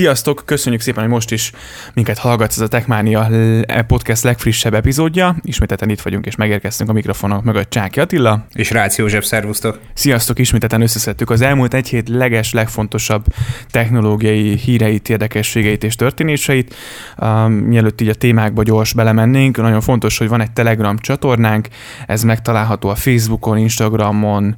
Sziasztok, köszönjük szépen, hogy most is minket hallgatsz, ez a Techmania podcast legfrissebb epizódja. Ismételten itt vagyunk, és megérkeztünk a mikrofonok mögött Csáki Attila. És Rácz József, szervusztok. Sziasztok, ismételten összeszedtük az elmúlt egy hét leges, legfontosabb technológiai híreit, érdekességeit és történéseit. Um, mielőtt így a témákba gyors belemennénk, nagyon fontos, hogy van egy Telegram csatornánk, ez megtalálható a Facebookon, Instagramon,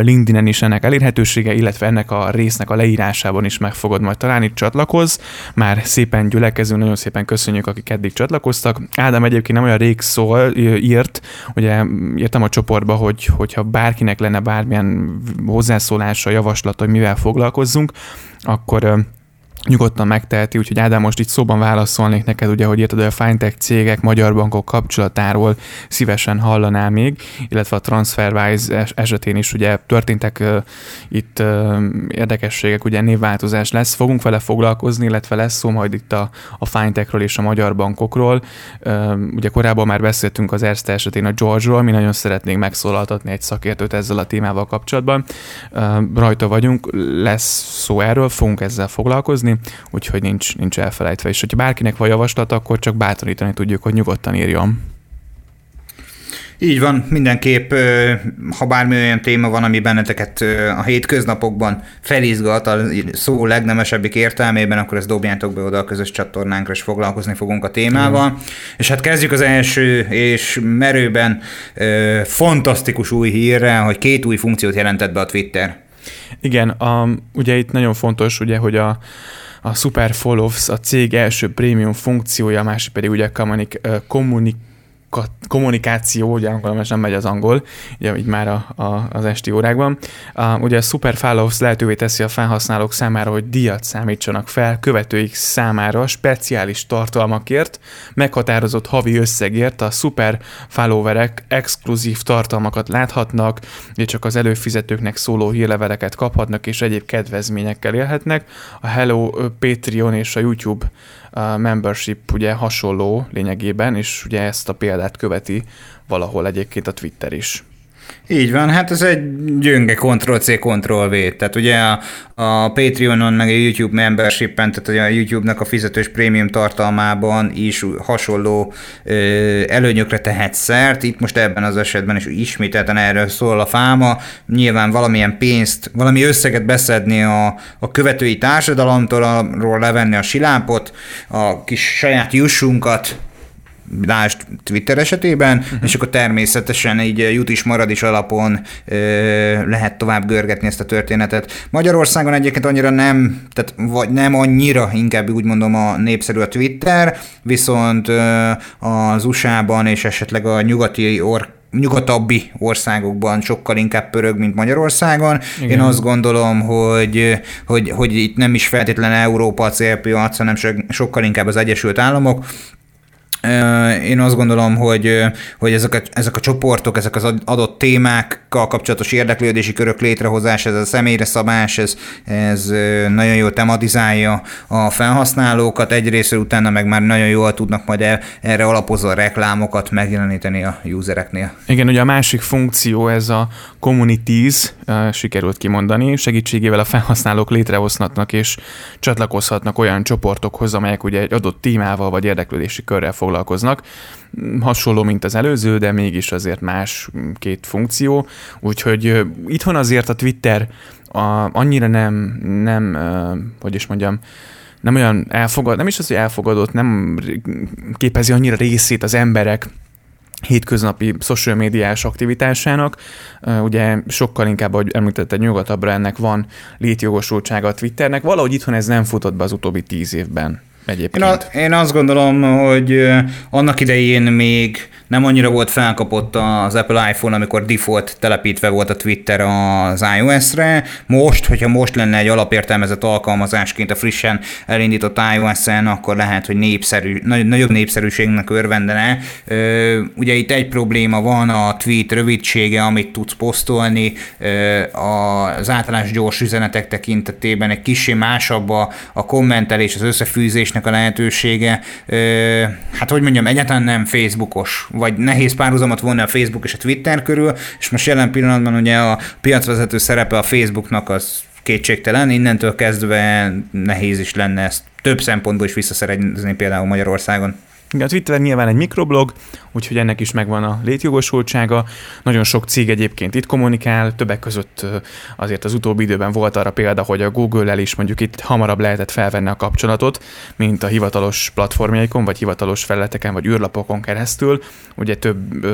LinkedIn-en is ennek elérhetősége, illetve ennek a résznek a leírásában is meg fogod majd találni csatlakoz. Már szépen gyülekezünk, nagyon szépen köszönjük, akik eddig csatlakoztak. Ádám egyébként nem olyan rég szól, írt, ugye írtam a csoportba, hogy hogyha bárkinek lenne bármilyen hozzászólása, javaslata, hogy mivel foglalkozzunk, akkor nyugodtan megteheti, úgyhogy Ádám most itt szóban válaszolnék neked, ugye, hogy írtad, a fintech cégek, magyar bankok kapcsolatáról szívesen hallanál még, illetve a TransferWise esetén is ugye történtek uh, itt uh, érdekességek, ugye névváltozás lesz, fogunk vele foglalkozni, illetve lesz szó majd itt a, a fintechről és a magyar bankokról. Uh, ugye korábban már beszéltünk az Erste esetén a George-ról, mi nagyon szeretnénk megszólaltatni egy szakértőt ezzel a témával kapcsolatban. Uh, rajta vagyunk, lesz szó erről, fogunk ezzel foglalkozni, úgyhogy nincs, nincs elfelejtve. És hogyha bárkinek van javaslat, akkor csak bátorítani tudjuk, hogy nyugodtan írjon. Így van, mindenképp, ha bármi olyan téma van, ami benneteket a hétköznapokban felizgat a szó legnemesebbik értelmében, akkor ezt dobjátok be oda a közös csatornánkra, és foglalkozni fogunk a témával. Mm. És hát kezdjük az első és merőben fantasztikus új hírrel, hogy két új funkciót jelentett be a Twitter. Igen, a, ugye itt nagyon fontos, ugye, hogy a, a Super Follows a cég első prémium funkciója, a másik pedig ugye kommunik, kommunik kommunikáció, ugye angolul most nem megy az angol, ugye így már a, a, az esti órákban. A, ugye a Super Follows lehetővé teszi a felhasználók számára, hogy díjat számítsanak fel követőik számára speciális tartalmakért, meghatározott havi összegért a Super Followerek exkluzív tartalmakat láthatnak, és csak az előfizetőknek szóló hírleveleket kaphatnak, és egyéb kedvezményekkel élhetnek. A Hello Patreon és a YouTube a membership ugye hasonló lényegében, és ugye ezt a példát követi valahol egyébként a Twitter is. Így van, hát ez egy gyönge Ctrl-C, Ctrl-V. Tehát ugye a, a Patreonon, meg a YouTube membership-en, tehát a YouTube-nak a fizetős prémium tartalmában is hasonló ö, előnyökre tehet szert. Itt most ebben az esetben is ismételten erről szól a fáma. Nyilván valamilyen pénzt, valami összeget beszedni a, a követői társadalomtól, levenni a silápot, a kis saját jussunkat lásd Twitter esetében, uh-huh. és akkor természetesen így jut is marad is alapon ö, lehet tovább görgetni ezt a történetet. Magyarországon egyébként annyira nem, tehát vagy nem annyira, inkább úgy mondom a népszerű a Twitter, viszont ö, az USA-ban és esetleg a nyugati or nyugatabbi országokban sokkal inkább pörög, mint Magyarországon. Igen. Én azt gondolom, hogy, hogy, hogy itt nem is feltétlenül Európa a célpiac, hanem sokkal inkább az Egyesült Államok. Én azt gondolom, hogy, hogy ezek, a, ezek a csoportok, ezek az adott témákkal kapcsolatos érdeklődési körök létrehozása, ez a személyre szabás, ez, ez nagyon jól tematizálja a felhasználókat, egyrészt utána meg már nagyon jól tudnak majd erre alapozva reklámokat megjeleníteni a usereknél. Igen, ugye a másik funkció ez a communities, sikerült kimondani, segítségével a felhasználók létrehozhatnak és csatlakozhatnak olyan csoportokhoz, amelyek ugye egy adott témával vagy érdeklődési körrel foglalkoznak foglalkoznak. Hasonló, mint az előző, de mégis azért más két funkció. Úgyhogy itthon azért a Twitter a, annyira nem, nem, hogy is mondjam, nem olyan elfogad, nem is az, hogy elfogadott, nem képezi annyira részét az emberek hétköznapi social médiás aktivitásának. Ugye sokkal inkább, ahogy említetted, nyugatabbra ennek van létjogosultsága a Twitternek. Valahogy itthon ez nem futott be az utóbbi tíz évben Én, a, én azt gondolom, hogy annak idején még nem annyira volt felkapott az Apple iPhone, amikor default telepítve volt a Twitter az iOS-re. Most, hogyha most lenne egy alapértelmezett alkalmazásként a frissen elindított iOS-en, akkor lehet, hogy népszerű, nagyobb népszerűségnek örvendene. Ugye itt egy probléma van, a tweet rövidsége, amit tudsz posztolni, az általános gyors üzenetek tekintetében egy kicsi másabb a, a kommentelés, az összefűzésnek a lehetősége. Hát hogy mondjam, egyáltalán nem Facebookos, vagy nehéz párhuzamot vonni a Facebook és a Twitter körül, és most jelen pillanatban ugye a piacvezető szerepe a Facebooknak az kétségtelen, innentől kezdve nehéz is lenne ezt több szempontból is visszaszerezni például Magyarországon. Igen, a Twitter nyilván egy mikroblog, úgyhogy ennek is megvan a létjogosultsága. Nagyon sok cég egyébként itt kommunikál, többek között azért az utóbbi időben volt arra példa, hogy a Google-el is mondjuk itt hamarabb lehetett felvenni a kapcsolatot, mint a hivatalos platformjaikon, vagy hivatalos felületeken, vagy űrlapokon keresztül. Ugye több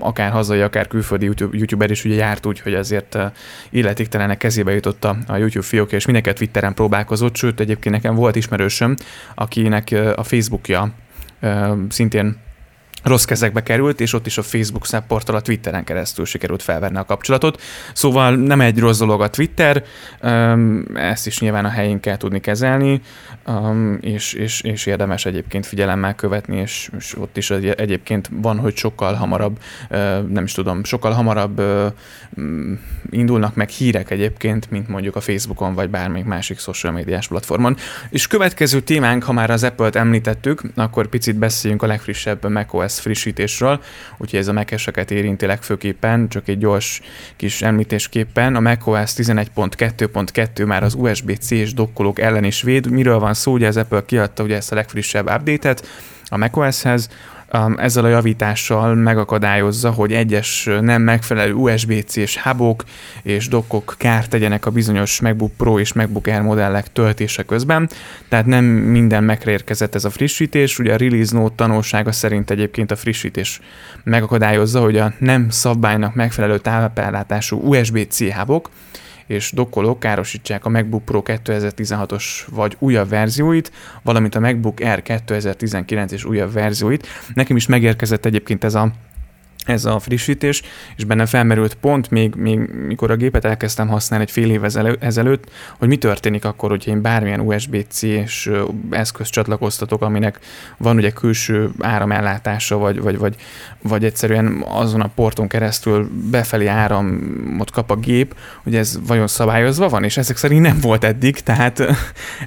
akár hazai, akár külföldi YouTuber is ugye járt úgy, hogy azért illetéktelenek kezébe jutott a YouTube fiókja, és mindenki Twitteren próbálkozott, sőt egyébként nekem volt ismerősöm, akinek a Facebookja szintén rossz kezekbe került, és ott is a Facebook portal a Twitteren keresztül sikerült felvenni a kapcsolatot. Szóval nem egy rossz dolog a Twitter, ezt is nyilván a helyén kell tudni kezelni, és, és, és érdemes egyébként figyelemmel követni, és, és ott is egyébként van, hogy sokkal hamarabb, nem is tudom, sokkal hamarabb indulnak meg hírek egyébként, mint mondjuk a Facebookon, vagy bármelyik másik social médiás platformon. És következő témánk, ha már az Apple-t említettük, akkor picit beszéljünk a legfrissebb macOS lesz frissítésről, úgyhogy ez a mac érinti legfőképpen, csak egy gyors kis említésképpen. A macOS 11.2.2 már az USB-C és dokkolók ellen is véd. Miről van szó? Ugye az Apple kiadta ugye ezt a legfrissebb update-et a macOS-hez, ezzel a javítással megakadályozza, hogy egyes nem megfelelő USB-C-s hubok és dokkok kárt tegyenek a bizonyos MacBook Pro és MacBook Air modellek töltése közben, tehát nem minden megre érkezett ez a frissítés, ugye a Release Note tanulsága szerint egyébként a frissítés megakadályozza, hogy a nem szabálynak megfelelő távellátású USB-C hubok és dokkolók károsítsák a MacBook Pro 2016-os vagy újabb verzióit, valamint a MacBook Air 2019 és újabb verzióit. Nekem is megérkezett egyébként ez a ez a frissítés, és benne felmerült pont, még, még mikor a gépet elkezdtem használni egy fél év ezelőtt, hogy mi történik akkor, hogyha én bármilyen USB-C-s eszköz csatlakoztatok, aminek van ugye külső áramellátása, vagy, vagy, vagy, vagy egyszerűen azon a porton keresztül befelé áramot kap a gép, hogy ez vajon szabályozva van, és ezek szerint nem volt eddig, tehát...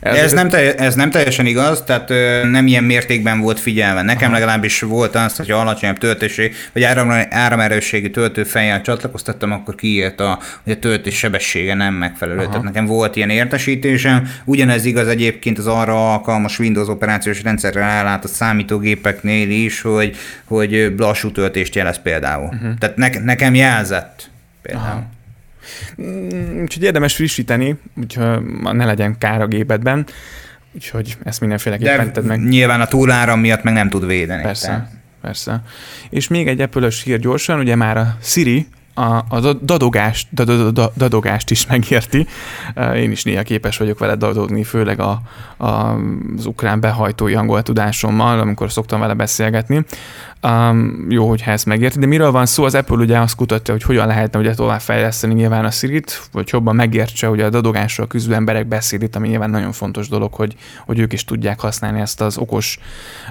Ez, ez, nem, te, ez nem teljesen igaz, tehát nem ilyen mértékben volt figyelve. Nekem Aha. legalábbis volt az, hogy alacsonyabb töltésé, vagy áram áram, áramerősségi töltőfejjel csatlakoztattam, akkor kiírt, a, hogy a töltés sebessége nem megfelelő. Aha. Tehát nekem volt ilyen értesítésem. Ugyanez igaz egyébként az arra alkalmas Windows operációs rendszerrel ellátott számítógépeknél is, hogy, hogy lassú töltést jelez például. Uh-huh. Tehát ne, nekem jelzett például. Aha. Úgyhogy érdemes frissíteni, úgyhogy ne legyen kár a gépedben. Úgyhogy ezt mindenféleképpen tedd meg. nyilván a túláram miatt meg nem tud védeni. Persze. Tehát persze. És még egy apple hír gyorsan, ugye már a Siri a, a dadogást, dadogást is megérti. Én is néha képes vagyok vele dadogni, főleg a, a, az ukrán behajtói angol tudásommal, amikor szoktam vele beszélgetni. Um, jó, hogyha ezt megérti, de miről van szó? Az Apple ugye azt kutatja, hogy hogyan lehetne ugye tovább fejleszteni nyilván a Siri-t, jobban megértse ugye a dadogásról küzdő emberek beszédét, ami nyilván nagyon fontos dolog, hogy, hogy ők is tudják használni ezt az okos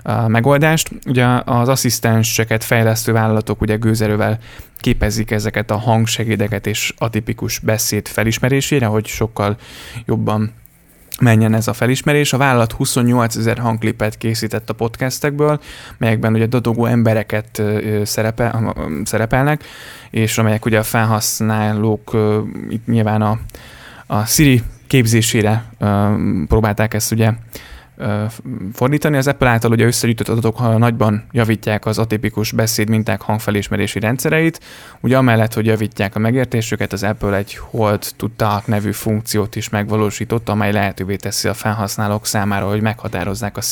uh, megoldást. Ugye az asszisztenseket fejlesztő vállalatok ugye gőzerővel képezik ezeket a hangsegédeket és atipikus beszéd felismerésére, hogy sokkal jobban menjen ez a felismerés. A vállalat 28 ezer hangklipet készített a podcastekből, melyekben ugye dadogó embereket szerepel, szerepelnek, és amelyek ugye a felhasználók itt nyilván a, a Siri képzésére próbálták ezt ugye fordítani. Az Apple által ugye összegyűjtött adatok nagyban javítják az atipikus beszédminták hangfelismerési rendszereit. Ugye amellett, hogy javítják a megértésüket, az Apple egy Hold to Talk nevű funkciót is megvalósított, amely lehetővé teszi a felhasználók számára, hogy meghatározzák a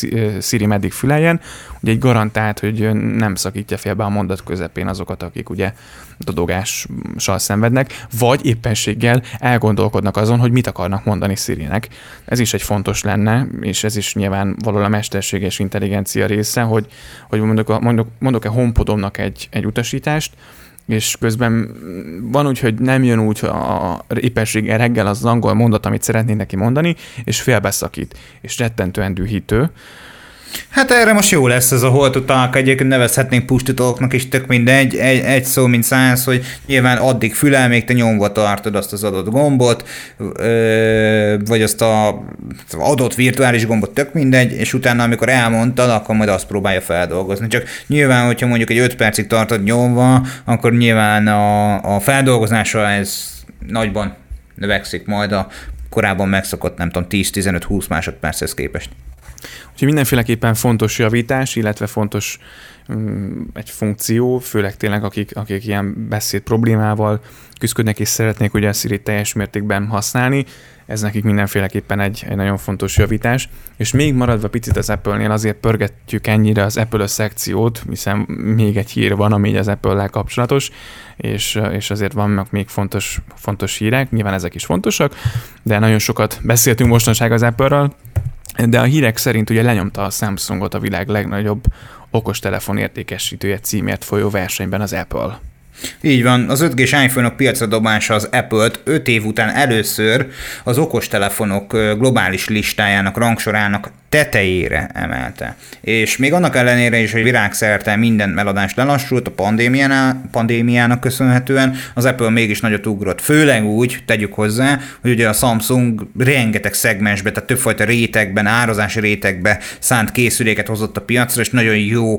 Siri meddig füleljen. Ugye egy garantált, hogy nem szakítja félbe a mondat közepén azokat, akik ugye dodogással szenvednek, vagy éppenséggel elgondolkodnak azon, hogy mit akarnak mondani Sirinek. Ez is egy fontos lenne, és ez is nyilván való a mesterséges intelligencia része, hogy, hogy mondok, mondok, mondok-e HomePodomnak egy, egy utasítást, és közben van úgy, hogy nem jön úgy a, a éppenséggel reggel az angol mondat, amit szeretnék neki mondani, és félbeszakít, és rettentően dühítő. Hát erre most jó lesz ez a holtutalk, egyébként nevezhetnénk pustitutalknak is, tök mindegy, egy, egy szó, mint száz, hogy nyilván addig fülel, még te nyomva tartod azt az adott gombot, vagy azt az adott virtuális gombot, tök mindegy, és utána, amikor elmondtad, akkor majd azt próbálja feldolgozni. Csak nyilván, hogyha mondjuk egy 5 percig tartod nyomva, akkor nyilván a, a feldolgozása ez nagyban növekszik majd a korábban megszokott, nem tudom, 10-15-20 másodperchez képest. Úgyhogy mindenféleképpen fontos javítás, illetve fontos um, egy funkció, főleg tényleg akik, akik ilyen beszéd problémával küzdködnek és szeretnék ugye a Siri teljes mértékben használni, ez nekik mindenféleképpen egy, egy nagyon fontos javítás. És még maradva picit az Apple-nél azért pörgetjük ennyire az Apple szekciót, hiszen még egy hír van, ami az Apple-lel kapcsolatos, és, és azért vannak még fontos, fontos hírek, nyilván ezek is fontosak, de nagyon sokat beszéltünk mostanság az Apple-ről, de a hírek szerint ugye lenyomta a Samsungot a világ legnagyobb okostelefon értékesítője címért folyó versenyben az Apple. Így van, az 5G-s iPhone-ok piacra dobása az Apple-t 5 év után először az okostelefonok globális listájának, rangsorának tetejére emelte. És még annak ellenére is, hogy világszerte minden eladás lelassult a pandémiának, pandémiának köszönhetően, az Apple mégis nagyot ugrott. Főleg úgy, tegyük hozzá, hogy ugye a Samsung rengeteg szegmensbe, tehát többfajta rétegben, árazási rétegbe szánt készüléket hozott a piacra, és nagyon jó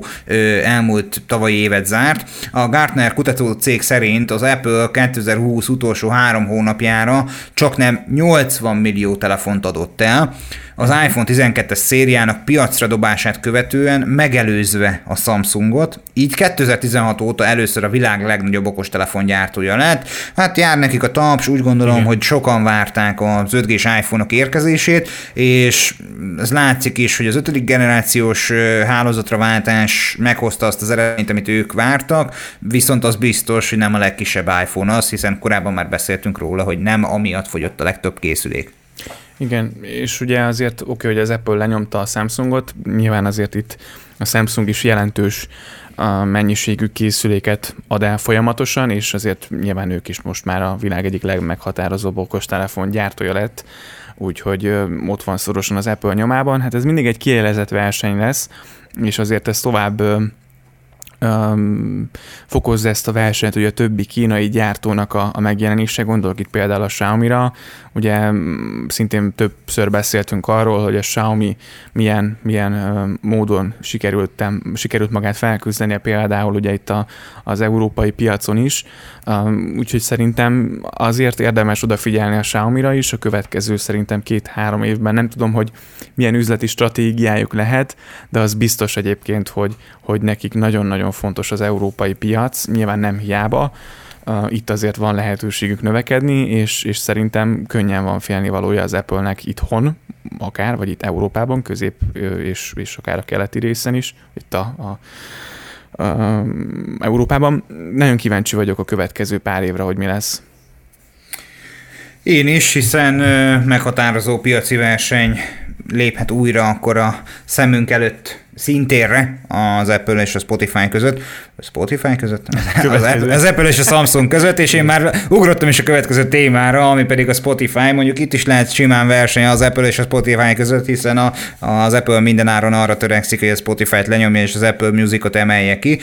elmúlt tavalyi évet zárt. A Gartner kutató cég szerint az Apple 2020 utolsó három hónapjára csak nem 80 millió telefont adott el, az iPhone 12-es szériának piacra dobását követően megelőzve a Samsungot, így 2016 óta először a világ legnagyobb okostelefongyártója lett. Hát jár nekik a taps, úgy gondolom, Igen. hogy sokan várták az 5G-s iPhone-ok érkezését, és ez látszik is, hogy az ötödik generációs hálózatra váltás meghozta azt az eredményt, amit ők vártak, viszont az biztos, hogy nem a legkisebb iPhone az, hiszen korábban már beszéltünk róla, hogy nem amiatt fogyott a legtöbb készülék. Igen, és ugye azért oké, okay, hogy az Apple lenyomta a Samsungot, nyilván azért itt a Samsung is jelentős a mennyiségű készüléket ad el folyamatosan, és azért nyilván ők is most már a világ egyik legmeghatározóbb okostelefon gyártója lett, úgyhogy ott van szorosan az Apple nyomában. Hát ez mindig egy kielezett verseny lesz, és azért ez tovább um, fokozza ezt a versenyt, hogy a többi kínai gyártónak a, a megjelenése, gondolok itt például a Xiaomi-ra, ugye szintén többször beszéltünk arról, hogy a Xiaomi milyen, milyen uh, módon sikerült, sikerült magát felküzdenie például ugye itt a, az európai piacon is, um, úgyhogy szerintem azért érdemes odafigyelni a Xiaomi-ra is, a következő szerintem két-három évben, nem tudom, hogy milyen üzleti stratégiájuk lehet, de az biztos egyébként, hogy, hogy nekik nagyon-nagyon fontos az európai piac, nyilván nem hiába, itt azért van lehetőségük növekedni, és, és szerintem könnyen van félni valója az Apple-nek itthon, akár, vagy itt Európában, közép és, és akár a keleti részen is, itt a a Európában. Nagyon kíváncsi vagyok a következő pár évre, hogy mi lesz. Én is, hiszen meghatározó piaci verseny léphet újra akkor a szemünk előtt szintérre az Apple és a Spotify között. A Spotify között? Az, az, az Apple és a Samsung között, és én már ugrottam is a következő témára, ami pedig a Spotify. Mondjuk itt is lehet simán verseny az Apple és a Spotify között, hiszen a, az Apple mindenáron arra törekszik, hogy a Spotify-t lenyomja és az Apple Music-ot emelje ki.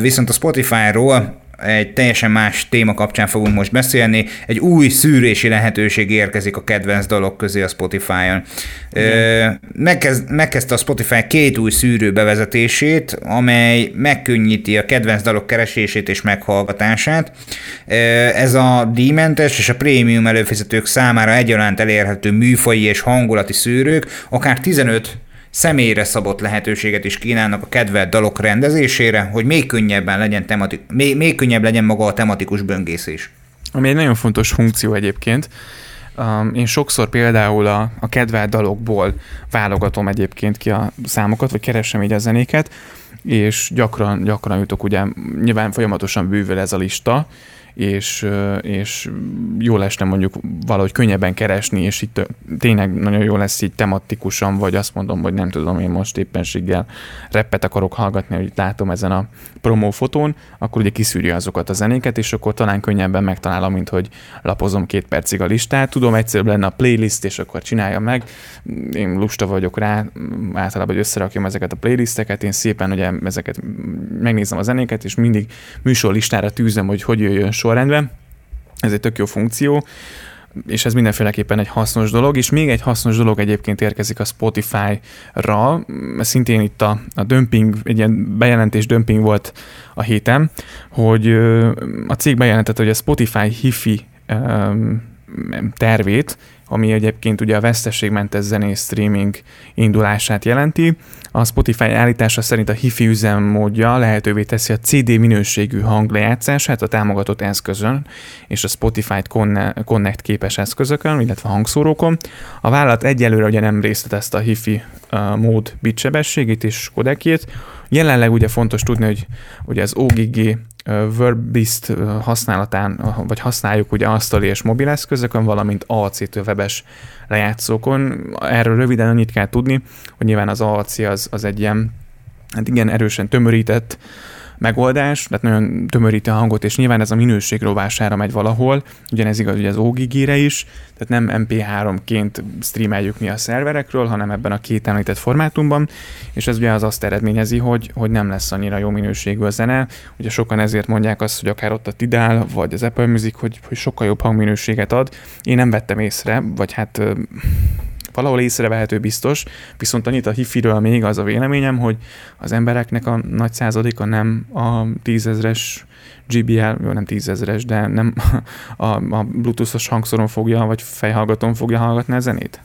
Viszont a Spotify-ról egy teljesen más téma kapcsán fogunk most beszélni. Egy új szűrési lehetőség érkezik a kedvenc dolog közé a Spotify-on. Megkezd, megkezdte a Spotify két új szűrő bevezetését, amely megkönnyíti a kedvenc dalok keresését és meghallgatását. Ez a díjmentes és a prémium előfizetők számára egyaránt elérhető műfaji és hangulati szűrők akár 15 személyre szabott lehetőséget is kínálnak a kedvelt dalok rendezésére, hogy még könnyebben legyen tematik, még, még könnyebb legyen maga a tematikus böngészés. Ami egy nagyon fontos funkció egyébként. Um, én sokszor például a, a kedvelt dalokból válogatom egyébként ki a számokat, vagy keresem így a zenéket, és gyakran, gyakran jutok, ugye nyilván folyamatosan bővül ez a lista, és, és jó lesne mondjuk valahogy könnyebben keresni, és itt tényleg nagyon jó lesz így tematikusan, vagy azt mondom, hogy nem tudom, én most éppenséggel reppet akarok hallgatni, hogy látom ezen a promó fotón, akkor ugye kiszűrje azokat a zenéket, és akkor talán könnyebben megtalálom, mint hogy lapozom két percig a listát. Tudom, egyszerűbb lenne a playlist, és akkor csinálja meg. Én lusta vagyok rá, általában, hogy összerakjam ezeket a playlisteket, én szépen ugye ezeket megnézem a zenéket, és mindig műsor listára tűzem, hogy hogy jöjjön sor sorrendben. Ez egy tök jó funkció, és ez mindenféleképpen egy hasznos dolog, és még egy hasznos dolog egyébként érkezik a Spotify-ra, szintén itt a, a dömping, egy ilyen bejelentés dömping volt a héten, hogy a cég bejelentette, hogy a Spotify hifi um, tervét, ami egyébként ugye a veszteségmentes zenés streaming indulását jelenti. A Spotify állítása szerint a HiFi üzemmódja lehetővé teszi a CD minőségű hanglejátszását a támogatott eszközön és a Spotify Connect képes eszközökön, illetve hangszórókon. A vállalat egyelőre ugye nem részletezte a HiFi mód bitsebességét és kodekjét. Jelenleg ugye fontos tudni, hogy ugye az OGG WordBeast használatán, vagy használjuk ugye asztali és mobileszközökön, valamint AAC-től webes lejátszókon. Erről röviden annyit kell tudni, hogy nyilván az AAC az, az egy ilyen hát igen erősen tömörített megoldás, tehát nagyon tömöríti a hangot, és nyilván ez a minőség rovására megy valahol, ugyanez igaz ugye az OGG-re is, tehát nem MP3-ként streameljük mi a szerverekről, hanem ebben a két említett formátumban, és ez ugye az azt eredményezi, hogy, hogy nem lesz annyira jó minőségű a zene. Ugye sokan ezért mondják azt, hogy akár ott a Tidal, vagy az Apple Music, hogy, hogy sokkal jobb hangminőséget ad. Én nem vettem észre, vagy hát valahol észrevehető biztos, viszont annyit a hifiről még az a véleményem, hogy az embereknek a nagy századika nem a tízezres GBL, jó nem tízezres, de nem a, a bluetoothos hangszoron fogja, vagy fejhallgatón fogja hallgatni a zenét.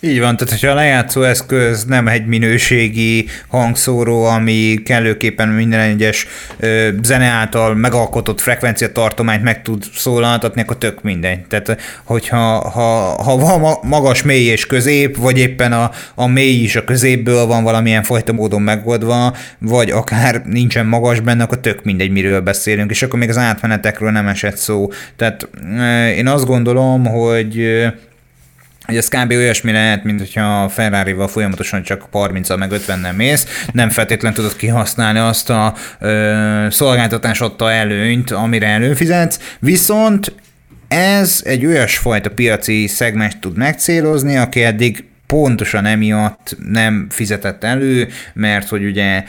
Így van, tehát hogyha a lejátszó eszköz nem egy minőségi hangszóró, ami kellőképpen minden egyes ö, zene által megalkotott frekvencia tartományt meg tud szólaltatni, akkor tök mindegy. Tehát hogyha ha, ha van magas, mély és közép, vagy éppen a, a mély is a középből van valamilyen fajta módon megoldva, vagy akár nincsen magas benne, akkor tök mindegy, miről beszélünk, és akkor még az átmenetekről nem esett szó. Tehát én azt gondolom, hogy hogy ez kb. olyasmi lehet, mint hogyha a Ferrari-val folyamatosan csak 30 meg 50 nem mész, nem feltétlenül tudod kihasználni azt a ö, szolgáltatás adta előnyt, amire előfizetsz, viszont ez egy olyasfajta piaci szegmens tud megcélozni, aki eddig pontosan emiatt nem fizetett elő, mert hogy ugye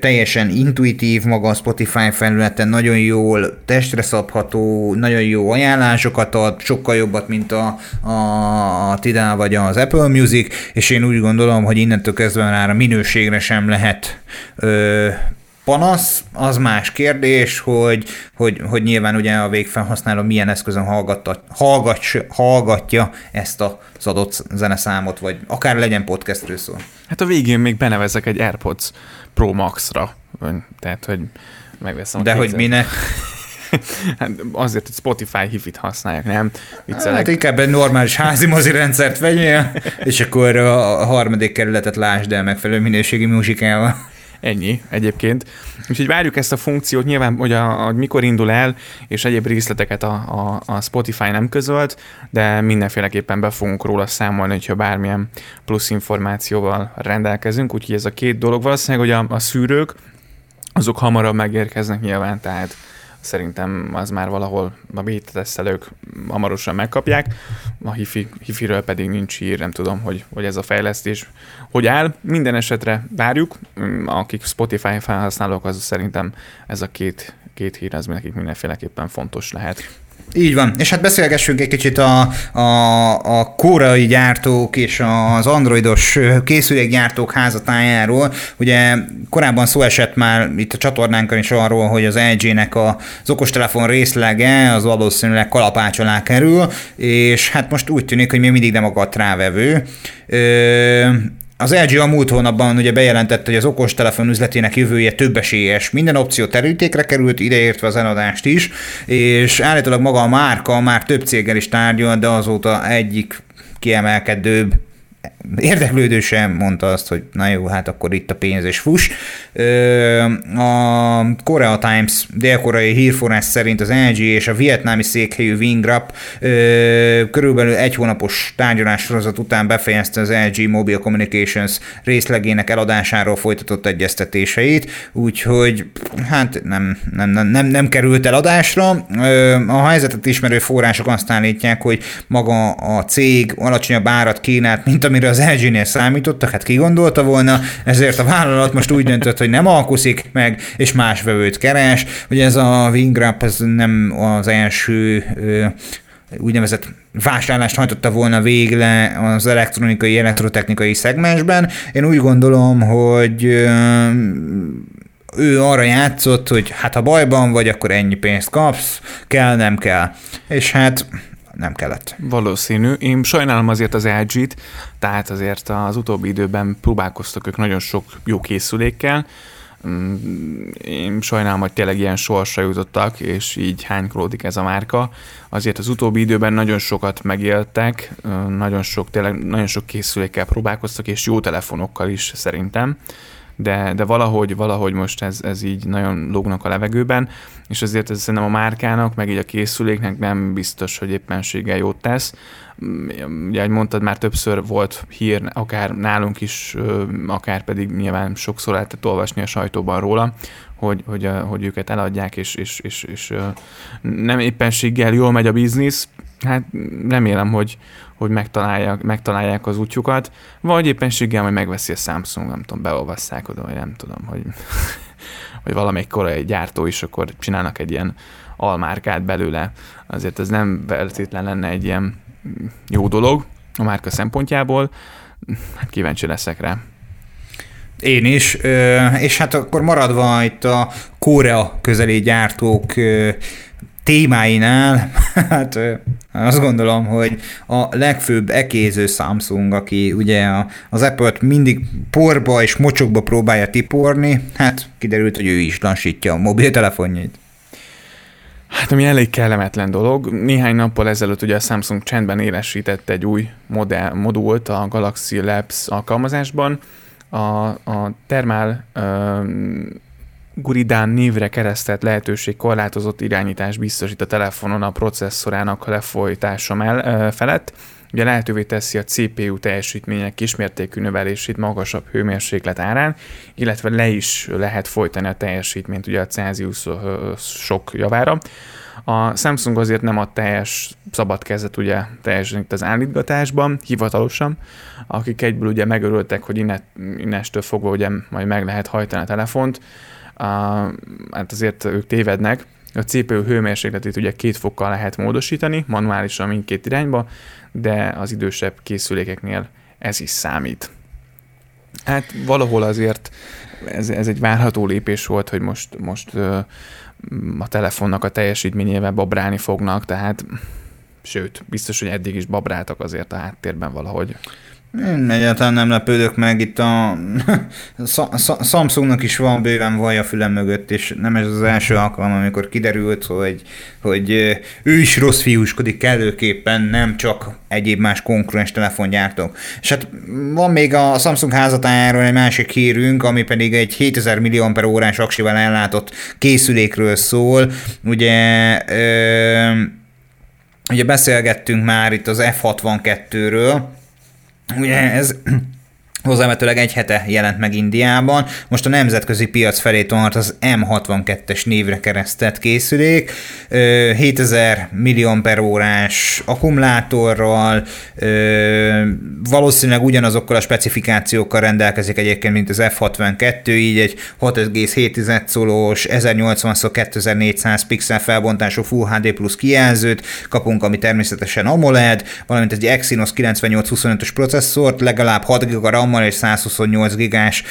teljesen intuitív maga a Spotify felületen, nagyon jól testre szabható, nagyon jó ajánlásokat ad, sokkal jobbat, mint a, a, a Tidal vagy az Apple Music, és én úgy gondolom, hogy innentől kezdve már a minőségre sem lehet ö, panasz, az más kérdés, hogy, hogy, hogy nyilván ugye a végfelhasználó milyen eszközön hallgatta, hallgat, hallgatja ezt az adott zeneszámot, vagy akár legyen podcastről szó. Hát a végén még benevezek egy AirPods Pro Max-ra, tehát hogy megveszem De hogy minek? hát azért, hogy Spotify hifit használják, nem? Viccelek. Hát inkább egy normális házi mozi rendszert vegyél, és akkor a harmadik kerületet lásd el megfelelő minőségi muzsikával. Ennyi egyébként. Úgyhogy várjuk ezt a funkciót, nyilván, hogy, a, hogy mikor indul el, és egyéb részleteket a, a, a Spotify nem közölt, de mindenféleképpen be fogunk róla számolni, hogyha bármilyen plusz információval rendelkezünk, úgyhogy ez a két dolog. Valószínűleg, hogy a, a szűrők, azok hamarabb megérkeznek nyilván, tehát szerintem az már valahol a beta tesztelők hamarosan megkapják, a hifi, hifiről pedig nincs hír, nem tudom, hogy, hogy ez a fejlesztés hogy áll. Minden esetre várjuk, akik Spotify felhasználók, az szerintem ez a két, két hír, ez nekik mindenféleképpen fontos lehet. Így van, és hát beszélgessünk egy kicsit a, a, a kórai gyártók és az androidos készülékgyártók házatájáról. Ugye korábban szó esett már itt a csatornánkon is arról, hogy az LG-nek az okostelefon részlege az valószínűleg kalapács alá kerül, és hát most úgy tűnik, hogy még mindig nem akadt rávevő. Ö, az LG a múlt hónapban ugye bejelentette, hogy az okostelefon üzletének jövője több esélyes. Minden opció terültékre került, ideértve az eladást is, és állítólag maga a márka már több céggel is tárgyal, de azóta egyik kiemelkedőbb érdeklődő sem mondta azt, hogy na jó, hát akkor itt a pénz és fuss. A Korea Times dél-koreai hírforrás szerint az LG és a vietnámi székhelyű Wingrap körülbelül egy hónapos tárgyalássorozat után befejezte az LG Mobile Communications részlegének eladásáról folytatott egyeztetéseit, úgyhogy hát nem, nem, nem, nem, nem került eladásra. A helyzetet ismerő források azt állítják, hogy maga a cég alacsonyabb árat kínált, mint amire az LG-nél számítottak, hát ki gondolta volna, ezért a vállalat most úgy döntött, hogy nem alkuszik meg, és más vevőt keres. Ugye ez a Wingrap, ez nem az első úgynevezett vásárlást hajtotta volna végre az elektronikai, elektrotechnikai szegmensben. Én úgy gondolom, hogy ő arra játszott, hogy hát ha bajban vagy, akkor ennyi pénzt kapsz, kell, nem kell. És hát nem kellett. Valószínű. Én sajnálom azért az LG-t, tehát azért az utóbbi időben próbálkoztak ők nagyon sok jó készülékkel, mm, én sajnálom, hogy tényleg ilyen sorsra jutottak, és így hánykolódik ez a márka. Azért az utóbbi időben nagyon sokat megéltek, nagyon sok, tényleg nagyon sok készülékkel próbálkoztak, és jó telefonokkal is szerintem de, de valahogy, valahogy most ez, ez így nagyon lógnak a levegőben, és azért ez szerintem a márkának, meg így a készüléknek nem biztos, hogy éppenséggel jót tesz. Ugye, ahogy mondtad, már többször volt hír, akár nálunk is, akár pedig nyilván sokszor lehetett olvasni a sajtóban róla, hogy, hogy, hogy őket eladják, és, és, és, és nem éppenséggel jól megy a biznisz, hát remélem, hogy, hogy megtalálják, megtalálják az útjukat, vagy éppenséggel majd megveszi a Samsung, nem tudom, beolvasszák oda, vagy nem tudom, hogy, hogy valamelyik korai gyártó is akkor csinálnak egy ilyen almárkát belőle. Azért ez nem feltétlen lenne egy ilyen jó dolog a márka szempontjából. Hát kíváncsi leszek rá. Én is, és hát akkor maradva itt a Korea közeli gyártók témáinál, hát azt gondolom, hogy a legfőbb ekéző Samsung, aki ugye az Apple-t mindig porba és mocsokba próbálja tiporni, hát kiderült, hogy ő is lassítja a mobiltelefonjait. Hát ami elég kellemetlen dolog. Néhány nappal ezelőtt ugye a Samsung csendben élesített egy új modell, modult a Galaxy Labs alkalmazásban. A, a Thermal Guridán névre keresztelt lehetőség korlátozott irányítás biztosít a telefonon a processzorának lefolytása mell- felett. Ugye lehetővé teszi a CPU teljesítmények kismértékű növelését magasabb hőmérséklet árán, illetve le is lehet folytani a teljesítményt ugye a Celsius sok javára. A Samsung azért nem a teljes szabad kezet ugye teljesen itt az állítgatásban, hivatalosan, akik egyből ugye megörültek, hogy innet, innestől fogva ugye majd meg lehet hajtani a telefont, hát azért ők tévednek. A CPU hőmérsékletét ugye két fokkal lehet módosítani, manuálisan mindkét irányba, de az idősebb készülékeknél ez is számít. Hát valahol azért ez, ez egy várható lépés volt, hogy most, most a telefonnak a teljesítményével babrálni fognak, tehát sőt, biztos, hogy eddig is babráltak azért a háttérben valahogy. Én egyáltalán nem lepődök meg, itt a Samsungnak is van bőven vaj a fülem mögött, és nem ez az első alkalom, amikor kiderült, hogy, hogy ő is rossz fiúskodik kellőképpen, nem csak egyéb más konkurens telefongyártók. És hát van még a Samsung házatájáról egy másik hírünk, ami pedig egy 7000 millió per órás aksival ellátott készülékről szól. Ugye ö, ugye beszélgettünk már itt az F62-ről, Ugye ez hozzávetőleg egy hete jelent meg Indiában, most a nemzetközi piac felé tart az M62-es névre keresztett készülék, 7000 millió per órás akkumulátorral, valószínűleg ugyanazokkal a specifikációkkal rendelkezik egyébként, mint az F62, így egy 6,7 szolós 1080x2400 pixel felbontású Full HD plusz kijelzőt kapunk, ami természetesen AMOLED, valamint egy Exynos 9825-ös processzort, legalább 6 GB RAM-mal és 128 gigás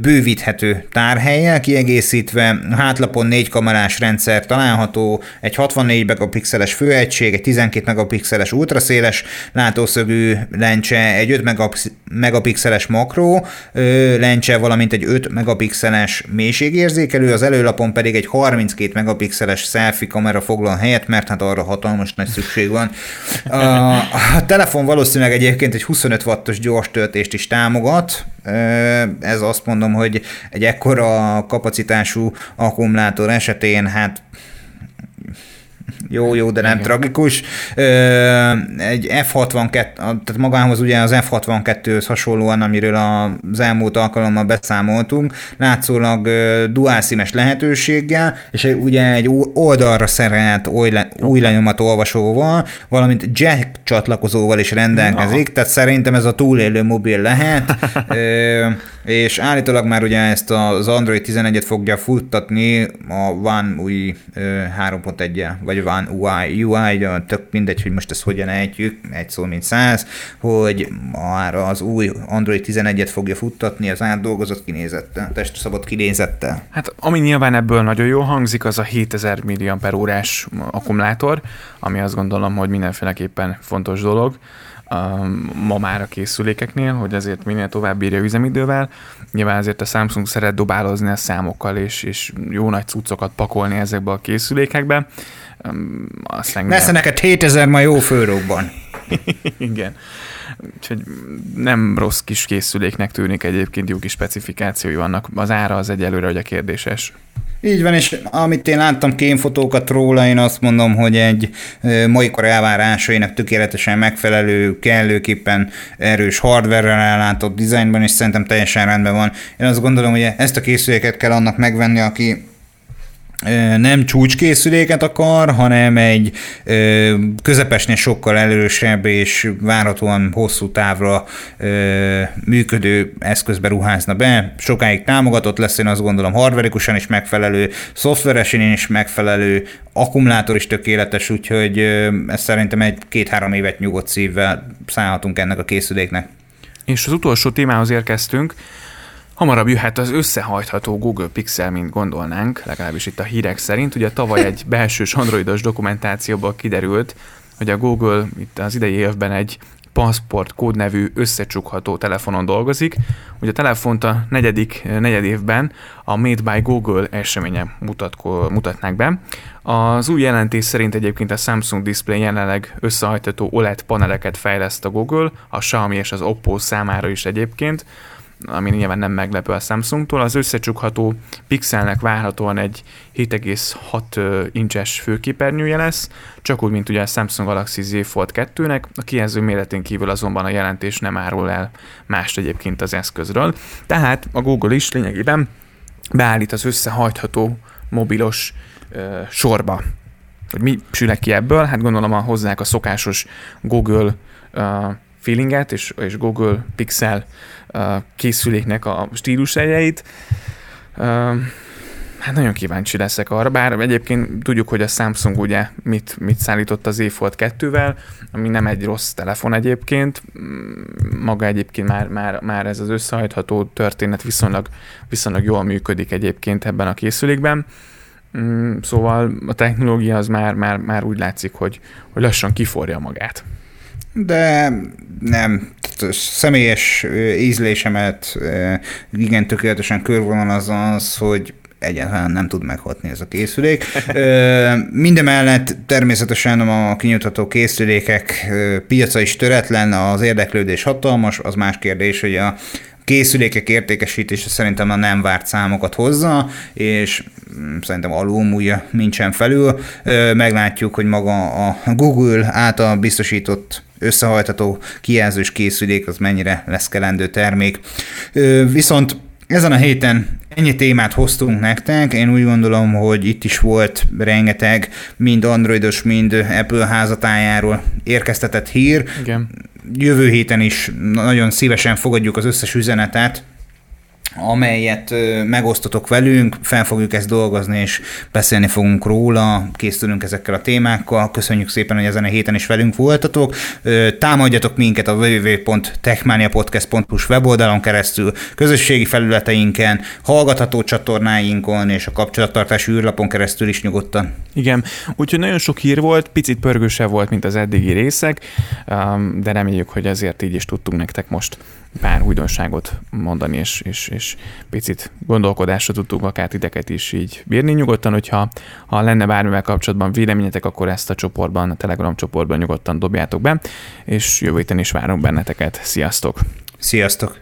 bővíthető tárhelyel kiegészítve. Hátlapon négy kamerás rendszer található, egy 64 megapixeles főegység, egy 12 megapixeles ultraszéles látószögű lencse, egy 5 megapixeles makró lencse, valamint egy 5 megapixeles mélységérzékelő, az előlapon pedig egy 32 megapixeles selfie kamera foglal helyet, mert hát arra hatalmas nagy szükség van. A, a telefon valószínűleg egyébként egy 25 wattos gyors töltést is támogat. Ez azt mondom, hogy egy ekkora kapacitású akkumulátor esetén hát jó, jó, de nem Igen. tragikus. Egy F62, tehát magához ugye az F62-höz hasonlóan, amiről az elmúlt alkalommal beszámoltunk, látszólag dual színes lehetőséggel, és ugye egy oldalra szerelt új, új lenyomat olvasóval, valamint jack csatlakozóval is rendelkezik, Na. tehát szerintem ez a túlélő mobil lehet. és állítólag már ugye ezt az Android 11-et fogja futtatni a One UI 3.1-jel, vagy One UI, UI, tök mindegy, hogy most ezt hogyan ejtjük, egy szó mint száz, hogy már az új Android 11-et fogja futtatni az átdolgozott kinézettel, szabad kinézettel. Hát ami nyilván ebből nagyon jó hangzik, az a 7000 mAh akkumulátor, ami azt gondolom, hogy mindenféleképpen fontos dolog ma már a készülékeknél, hogy azért minél tovább bírja üzemidővel. Nyilván azért a Samsung szeret dobálozni a számokkal, és, és jó nagy cuccokat pakolni ezekbe a készülékekbe. Aztán Lesz neked 7000 ma jó főrókban. Igen. Úgyhogy nem rossz kis készüléknek tűnik egyébként, jó kis specifikációi vannak. Az ára az egyelőre hogy a kérdéses. Így van, és amit én láttam kémfotókat róla, én azt mondom, hogy egy mai kor elvárásainak tökéletesen megfelelő, kellőképpen erős hardware-rel ellátott dizájnban, és szerintem teljesen rendben van. Én azt gondolom, hogy ezt a készüléket kell annak megvenni, aki nem csúcskészüléket akar, hanem egy közepesnél sokkal erősebb és várhatóan hosszú távra működő eszközbe ruházna be. Sokáig támogatott lesz, én azt gondolom hardverikusan is megfelelő, szoftveresen is megfelelő, akkumulátor is tökéletes, úgyhogy ezt szerintem egy két-három évet nyugodt szívvel szállhatunk ennek a készüléknek. És az utolsó témához érkeztünk, Hamarabb jöhet az összehajtható Google Pixel, mint gondolnánk, legalábbis itt a hírek szerint. Ugye tavaly egy belsős androidos dokumentációból kiderült, hogy a Google itt az idei évben egy Passport kódnevű összecsukható telefonon dolgozik. Ugye a telefont a negyedik negyed évben a Made by Google eseménye mutatko, mutatnák be. Az új jelentés szerint egyébként a Samsung Display jelenleg összehajtható OLED paneleket fejleszt a Google, a Xiaomi és az Oppo számára is egyébként ami nyilván nem meglepő a Samsungtól. Az összecsukható Pixelnek várhatóan egy 7,6 incses főképernyője lesz, csak úgy, mint ugye a Samsung Galaxy Z Fold 2-nek. A kijelző méretén kívül azonban a jelentés nem árul el mást egyébként az eszközről. Tehát a Google is lényegében beállít az összehajtható mobilos ö, sorba. Hogy mi sülek ki ebből? Hát gondolom, a hozzák a szokásos Google ö, feelinget és, és Google Pixel készüléknek a stílusjegyeit. Hát nagyon kíváncsi leszek arra, bár egyébként tudjuk, hogy a Samsung ugye mit, mit szállított az Z Fold 2-vel, ami nem egy rossz telefon egyébként, mm, maga egyébként már, már, már ez az összehajtható történet viszonylag, viszonylag jól működik egyébként ebben a készülékben. Mm, szóval a technológia az már, már, már úgy látszik, hogy, hogy lassan kiforja magát de nem, személyes ízlésemet igen tökéletesen körvonal az, hogy egyáltalán nem tud meghatni ez a készülék. Mindemellett természetesen a kinyújtható készülékek piaca is töretlen, az érdeklődés hatalmas, az más kérdés, hogy a készülékek értékesítése szerintem a nem várt számokat hozza, és mm, szerintem alulmúlja nincsen felül. Meglátjuk, hogy maga a Google által biztosított összehajtható kijelzős készülék az mennyire lesz kelendő termék. Viszont ezen a héten ennyi témát hoztunk nektek, én úgy gondolom, hogy itt is volt rengeteg mind androidos, mind Apple házatájáról érkeztetett hír. Igen. Jövő héten is nagyon szívesen fogadjuk az összes üzenetet, amelyet megosztotok velünk, fel fogjuk ezt dolgozni, és beszélni fogunk róla, készülünk ezekkel a témákkal. Köszönjük szépen, hogy ezen a héten is velünk voltatok. Támadjatok minket a www.techmaniapodcast.hu weboldalon keresztül, közösségi felületeinken, hallgatható csatornáinkon és a kapcsolattartási űrlapon keresztül is nyugodtan. Igen, úgyhogy nagyon sok hír volt, picit pörgősebb volt, mint az eddigi részek, de reméljük, hogy ezért így is tudtunk nektek most pár újdonságot mondani, és, és, és picit gondolkodásra tudtunk akár titeket is így bírni. Nyugodtan, hogyha ha lenne bármivel kapcsolatban véleményetek, akkor ezt a csoportban, a Telegram csoportban nyugodtan dobjátok be, és jövő héten is várunk benneteket. Sziasztok! Sziasztok!